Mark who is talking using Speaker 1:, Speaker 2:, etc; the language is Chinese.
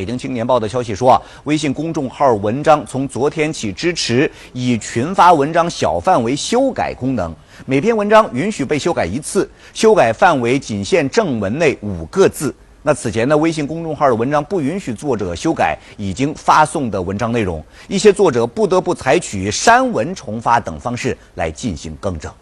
Speaker 1: 北京青年报的消息说，微信公众号文章从昨天起支持以群发文章小范围修改功能。每篇文章允许被修改一次，修改范围仅限正文内五个字。那此前呢？微信公众号的文章不允许作者修改已经发送的文章内容，一些作者不得不采取删文、重发等方式来进行更正。